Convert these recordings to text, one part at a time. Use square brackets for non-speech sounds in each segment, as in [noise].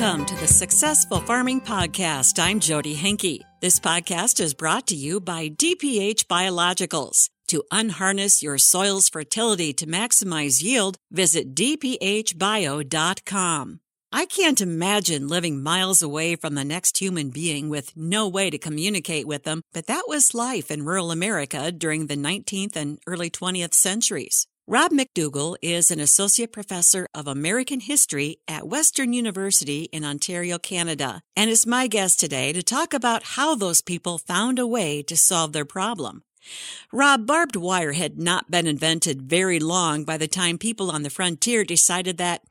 Welcome to the Successful Farming Podcast. I'm Jodi Henke. This podcast is brought to you by DPH Biologicals. To unharness your soil's fertility to maximize yield, visit dphbio.com. I can't imagine living miles away from the next human being with no way to communicate with them, but that was life in rural America during the 19th and early 20th centuries. Rob MacDougall is an associate professor of American history at Western University in Ontario, Canada, and is my guest today to talk about how those people found a way to solve their problem. Rob, barbed wire had not been invented very long by the time people on the frontier decided that,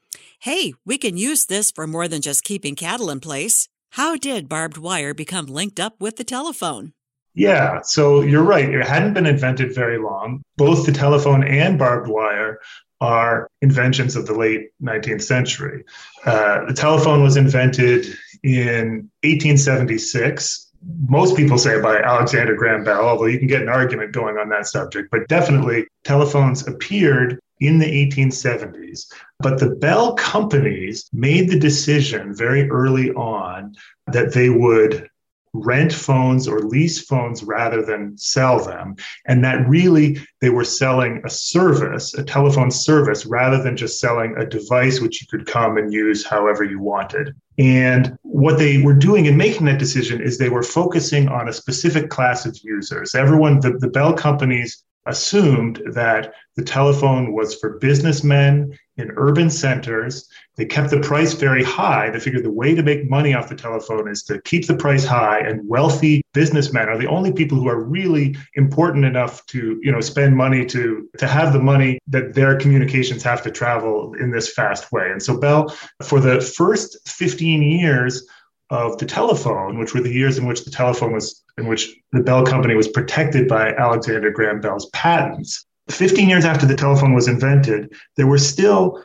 hey, we can use this for more than just keeping cattle in place. How did barbed wire become linked up with the telephone? Yeah, so you're right. It hadn't been invented very long. Both the telephone and barbed wire are inventions of the late 19th century. Uh, the telephone was invented in 1876. Most people say by Alexander Graham Bell, although you can get an argument going on that subject, but definitely telephones appeared in the 1870s. But the Bell companies made the decision very early on that they would rent phones or lease phones rather than sell them. And that really they were selling a service, a telephone service, rather than just selling a device which you could come and use however you wanted. And what they were doing in making that decision is they were focusing on a specific class of users. Everyone, the, the Bell companies assumed that the telephone was for businessmen in urban centers. They kept the price very high. They figured the way to make money off the telephone is to keep the price high, and wealthy businessmen are the only people who are really important enough to, you know, spend money to to have the money that their communications have to travel in this fast way. And so Bell, for the first 15 years of the telephone, which were the years in which the telephone was, in which the Bell Company was protected by Alexander Graham Bell's patents. 15 years after the telephone was invented, there were still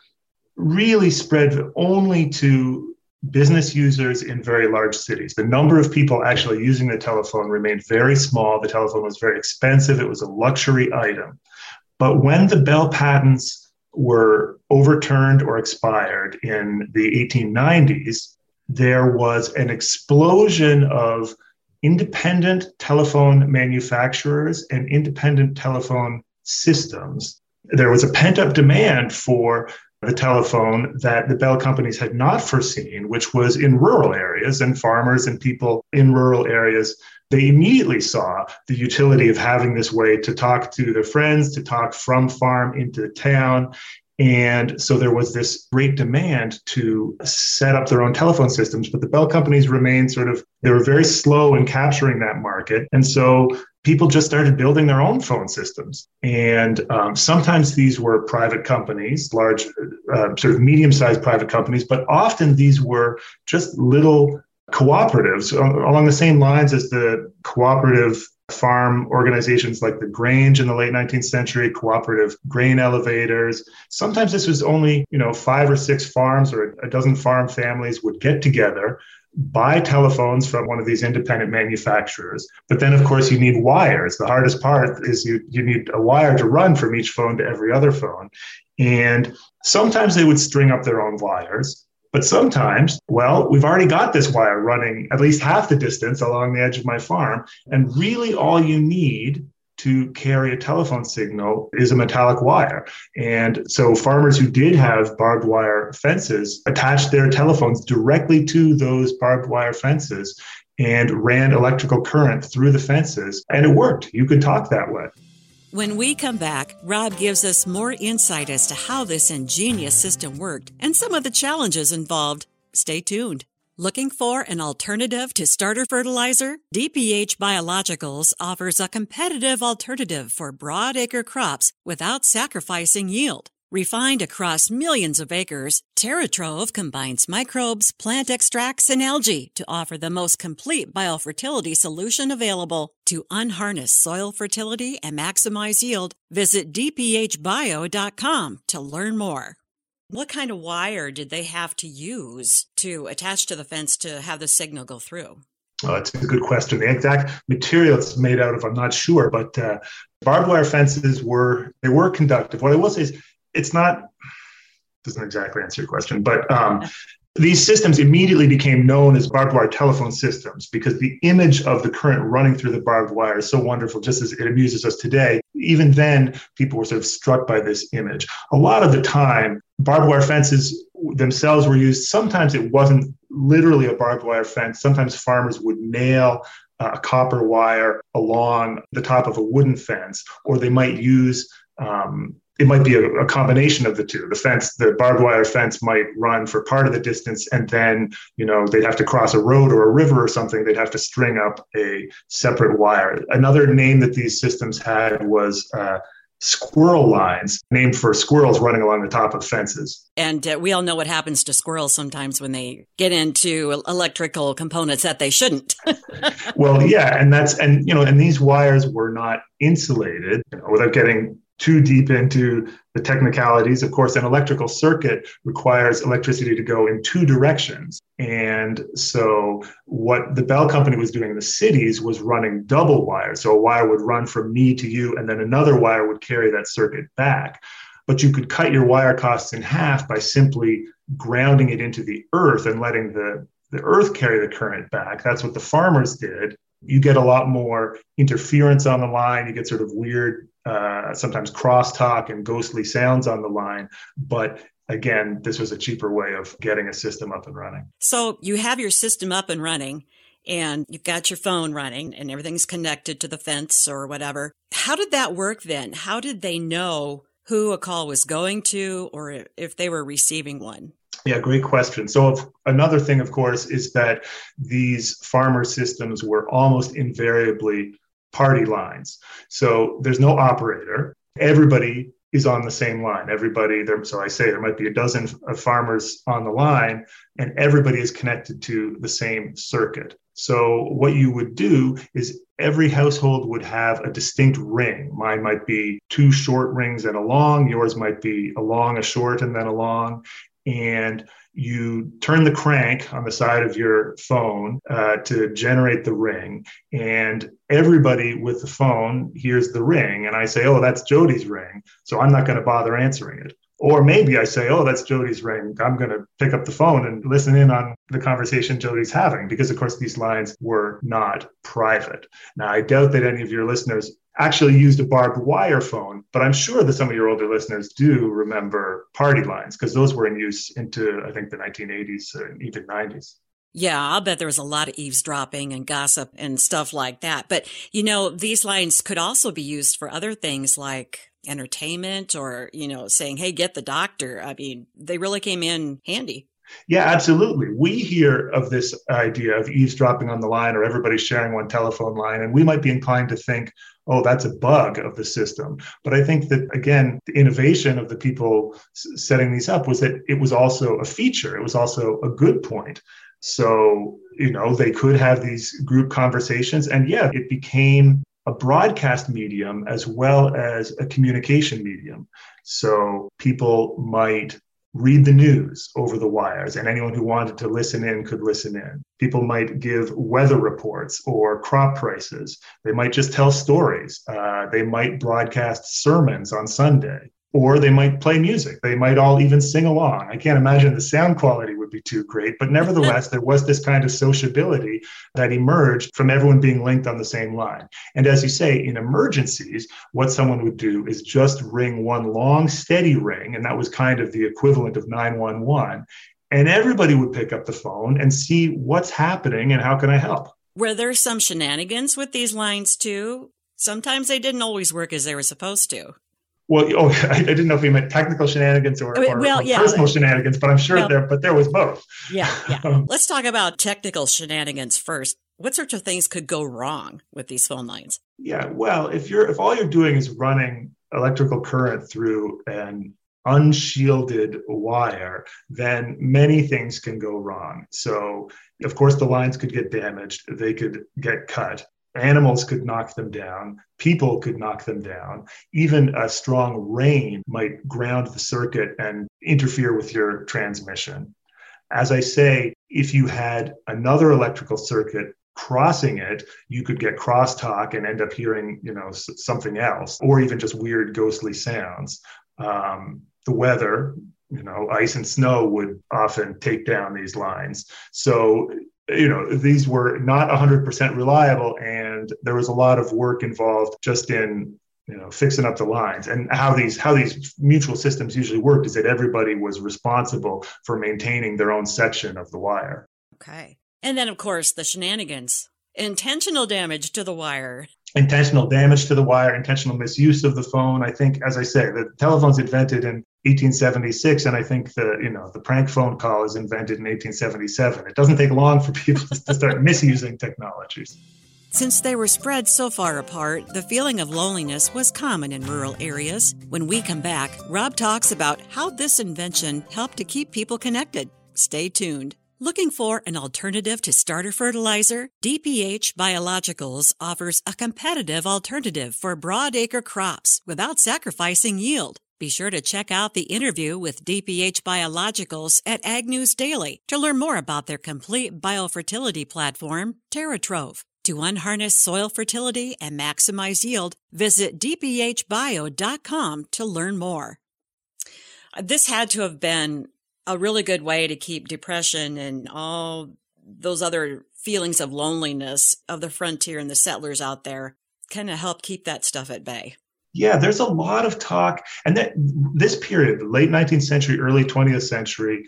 really spread only to business users in very large cities. The number of people actually using the telephone remained very small. The telephone was very expensive, it was a luxury item. But when the Bell patents were overturned or expired in the 1890s, there was an explosion of independent telephone manufacturers and independent telephone systems. There was a pent up demand for the telephone that the Bell companies had not foreseen, which was in rural areas and farmers and people in rural areas. They immediately saw the utility of having this way to talk to their friends, to talk from farm into town. And so there was this great demand to set up their own telephone systems, but the Bell companies remained sort of, they were very slow in capturing that market. And so people just started building their own phone systems. And um, sometimes these were private companies, large, uh, sort of medium sized private companies, but often these were just little cooperatives along the same lines as the cooperative farm organizations like the Grange in the late 19th century, cooperative grain elevators. Sometimes this was only, you know, five or six farms or a dozen farm families would get together, buy telephones from one of these independent manufacturers. But then, of course, you need wires. The hardest part is you, you need a wire to run from each phone to every other phone. And sometimes they would string up their own wires. But sometimes, well, we've already got this wire running at least half the distance along the edge of my farm. And really, all you need to carry a telephone signal is a metallic wire. And so farmers who did have barbed wire fences attached their telephones directly to those barbed wire fences and ran electrical current through the fences. And it worked. You could talk that way. When we come back, Rob gives us more insight as to how this ingenious system worked and some of the challenges involved. Stay tuned. Looking for an alternative to starter fertilizer? DPH Biologicals offers a competitive alternative for broad acre crops without sacrificing yield. Refined across millions of acres, TerraTrove combines microbes, plant extracts, and algae to offer the most complete biofertility solution available. To unharness soil fertility and maximize yield, visit dphbio.com to learn more. What kind of wire did they have to use to attach to the fence to have the signal go through? Oh, that's a good question. The exact material it's made out of, I'm not sure, but uh, barbed wire fences were they were conductive. What I will say is it's not doesn't exactly answer your question, but um, These systems immediately became known as barbed wire telephone systems because the image of the current running through the barbed wire is so wonderful, just as it amuses us today. Even then, people were sort of struck by this image. A lot of the time, barbed wire fences themselves were used. Sometimes it wasn't literally a barbed wire fence. Sometimes farmers would nail a copper wire along the top of a wooden fence, or they might use um, it might be a, a, combination of the two. The fence, the barbed wire fence might run for part of the distance, and then you know they'd have to cross a road or a river or something. They'd have to string up a separate wire. Another name that these systems had was uh, squirrel lines, named for squirrels running along the top of fences. And uh, we all know what happens to squirrels sometimes when they get into electrical components that they shouldn't. [laughs] well, yeah, and that's and you know, and these wires were not insulated you know, without getting too deep into the technicalities. Of course, an electrical circuit requires electricity to go in two directions. And so, what the Bell Company was doing in the cities was running double wire. So, a wire would run from me to you, and then another wire would carry that circuit back. But you could cut your wire costs in half by simply grounding it into the earth and letting the the earth carry the current back. That's what the farmers did. You get a lot more interference on the line. You get sort of weird uh, sometimes crosstalk and ghostly sounds on the line. But again, this was a cheaper way of getting a system up and running. So you have your system up and running and you've got your phone running and everything's connected to the fence or whatever. How did that work then? How did they know who a call was going to or if they were receiving one? Yeah, great question. So, if, another thing, of course, is that these farmer systems were almost invariably party lines. So there's no operator. Everybody is on the same line. Everybody there. So I say there might be a dozen of farmers on the line, and everybody is connected to the same circuit. So what you would do is every household would have a distinct ring. Mine might be two short rings and a long. Yours might be a long, a short, and then a long. And you turn the crank on the side of your phone uh, to generate the ring and everybody with the phone hears the ring and i say oh that's jodi's ring so i'm not going to bother answering it or maybe I say, oh, that's Jodi's ring. I'm going to pick up the phone and listen in on the conversation Jodi's having, because of course these lines were not private. Now, I doubt that any of your listeners actually used a barbed wire phone, but I'm sure that some of your older listeners do remember party lines because those were in use into, I think, the 1980s and even 90s. Yeah, I'll bet there was a lot of eavesdropping and gossip and stuff like that. But, you know, these lines could also be used for other things like entertainment or, you know, saying, hey, get the doctor. I mean, they really came in handy. Yeah, absolutely. We hear of this idea of eavesdropping on the line or everybody sharing one telephone line, and we might be inclined to think, oh, that's a bug of the system. But I think that, again, the innovation of the people setting these up was that it was also a feature, it was also a good point. So, you know, they could have these group conversations. And yeah, it became a broadcast medium as well as a communication medium. So people might read the news over the wires, and anyone who wanted to listen in could listen in. People might give weather reports or crop prices. They might just tell stories. Uh, they might broadcast sermons on Sunday or they might play music. They might all even sing along. I can't imagine the sound quality would be too great, but nevertheless, there was this kind of sociability that emerged from everyone being linked on the same line. And as you say, in emergencies, what someone would do is just ring one long, steady ring, and that was kind of the equivalent of 911. And everybody would pick up the phone and see what's happening and how can I help. Were there some shenanigans with these lines too? Sometimes they didn't always work as they were supposed to. Well, oh, [laughs] I didn't know if you meant technical shenanigans or, or, well, yeah. personal shenanigans, but I'm sure well, there, but there was both. Yeah, yeah. [laughs] Um, Let's talk about technical shenanigans first. What sorts of things could go wrong with these phone lines? Yeah, well, if you're if all you're doing is running electrical current through an unshielded wire, then many things can go wrong. So, of course, the lines could get damaged, they could get cut animals could knock them down, people could knock them down. Even a strong rain might ground the circuit and interfere with your transmission. As I say, if you had another electrical circuit crossing it, you could get crosstalk and end up hearing, you know, something else, or even just weird ghostly sounds. Um, the weather you know, ice and snow would often take down these lines. So, you know, these were not 100% reliable, and there was a lot of work involved just in you know fixing up the lines. And how these how these mutual systems usually worked is that everybody was responsible for maintaining their own section of the wire. Okay. And then of course the shenanigans. Intentional damage to the wire. Intentional damage to the wire intentional misuse of the phone. I think as i say the telephone's invented in 1876 and i think the you know the prank phone call is invented in 1877 it doesn't take long for [laughs] people to start misusing technologies since they were spread so far apart, the feeling of loneliness was common in rural areas. When we come back, Rob talks about how this invention helped to keep people connected. Stay tuned. Looking for an alternative to starter fertilizer? DPH Biologicals offers a competitive alternative for broadacre crops without sacrificing yield. Be sure to check out the interview with DPH Biologicals at Ag News Daily to learn more about their complete biofertility platform, TerraTrove. To unharness soil fertility and maximize yield, visit dphbio.com to learn more. This had to have been a really good way to keep depression and all those other feelings of loneliness of the frontier and the settlers out there kind of help keep that stuff at bay. Yeah, there's a lot of talk. And that this period, the late 19th century, early 20th century,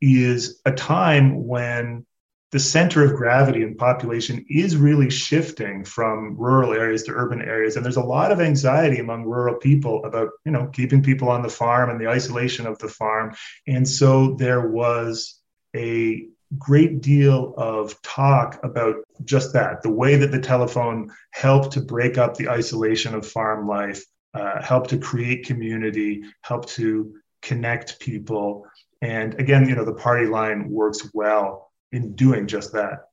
is a time when the center of gravity in population is really shifting from rural areas to urban areas and there's a lot of anxiety among rural people about you know keeping people on the farm and the isolation of the farm and so there was a great deal of talk about just that the way that the telephone helped to break up the isolation of farm life uh, helped to create community helped to connect people and again you know the party line works well in doing just that.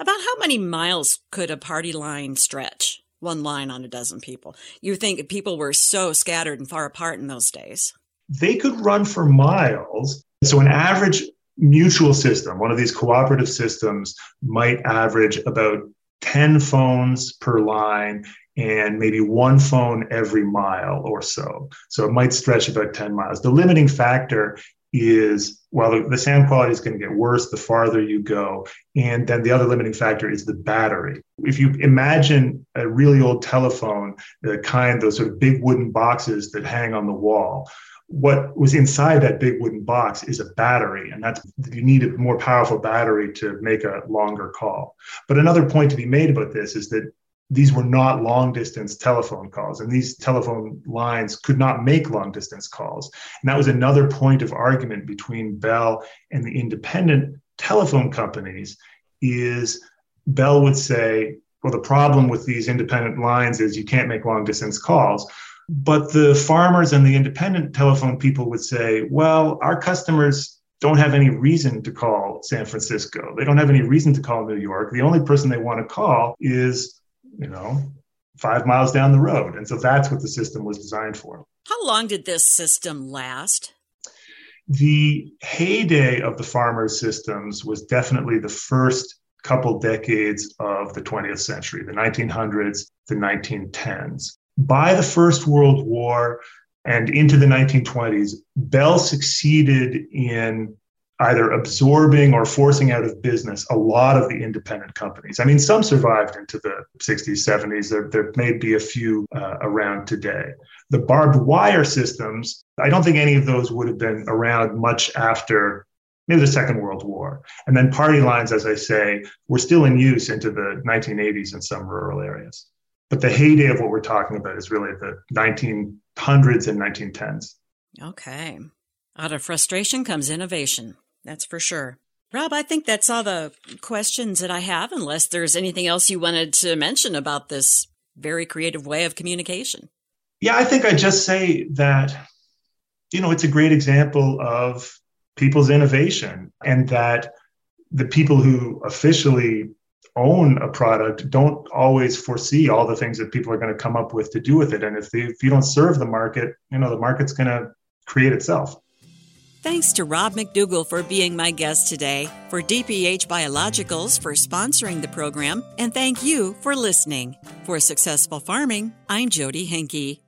About how many miles could a party line stretch? One line on a dozen people. You think people were so scattered and far apart in those days? They could run for miles. So, an average mutual system, one of these cooperative systems, might average about 10 phones per line and maybe one phone every mile or so. So it might stretch about 10 miles. The limiting factor is well the, the sound quality is going to get worse the farther you go and then the other limiting factor is the battery if you imagine a really old telephone the kind those sort of big wooden boxes that hang on the wall what was inside that big wooden box is a battery and that's you need a more powerful battery to make a longer call but another point to be made about this is that these were not long distance telephone calls, and these telephone lines could not make long distance calls. And that was another point of argument between Bell and the independent telephone companies. Is Bell would say, well, the problem with these independent lines is you can't make long distance calls. But the farmers and the independent telephone people would say, well, our customers don't have any reason to call San Francisco. They don't have any reason to call New York. The only person they want to call is you know, five miles down the road. And so that's what the system was designed for. How long did this system last? The heyday of the farmers' systems was definitely the first couple decades of the 20th century, the 1900s, the 1910s. By the First World War and into the 1920s, Bell succeeded in either absorbing or forcing out of business a lot of the independent companies. I mean, some survived into the 60s, 70s. There, there may be a few uh, around today. The barbed wire systems, I don't think any of those would have been around much after maybe the Second World War. And then party lines, as I say, were still in use into the 1980s in some rural areas. But the heyday of what we're talking about is really the 1900s and 1910s. Okay. Out of frustration comes innovation. That's for sure. Rob, I think that's all the questions that I have, unless there's anything else you wanted to mention about this very creative way of communication. Yeah, I think I just say that, you know, it's a great example of people's innovation and that the people who officially own a product don't always foresee all the things that people are going to come up with to do with it. And if, they, if you don't serve the market, you know, the market's going to create itself. Thanks to Rob MacDougall for being my guest today, for DPH Biologicals for sponsoring the program, and thank you for listening. For Successful Farming, I'm Jodi Henke.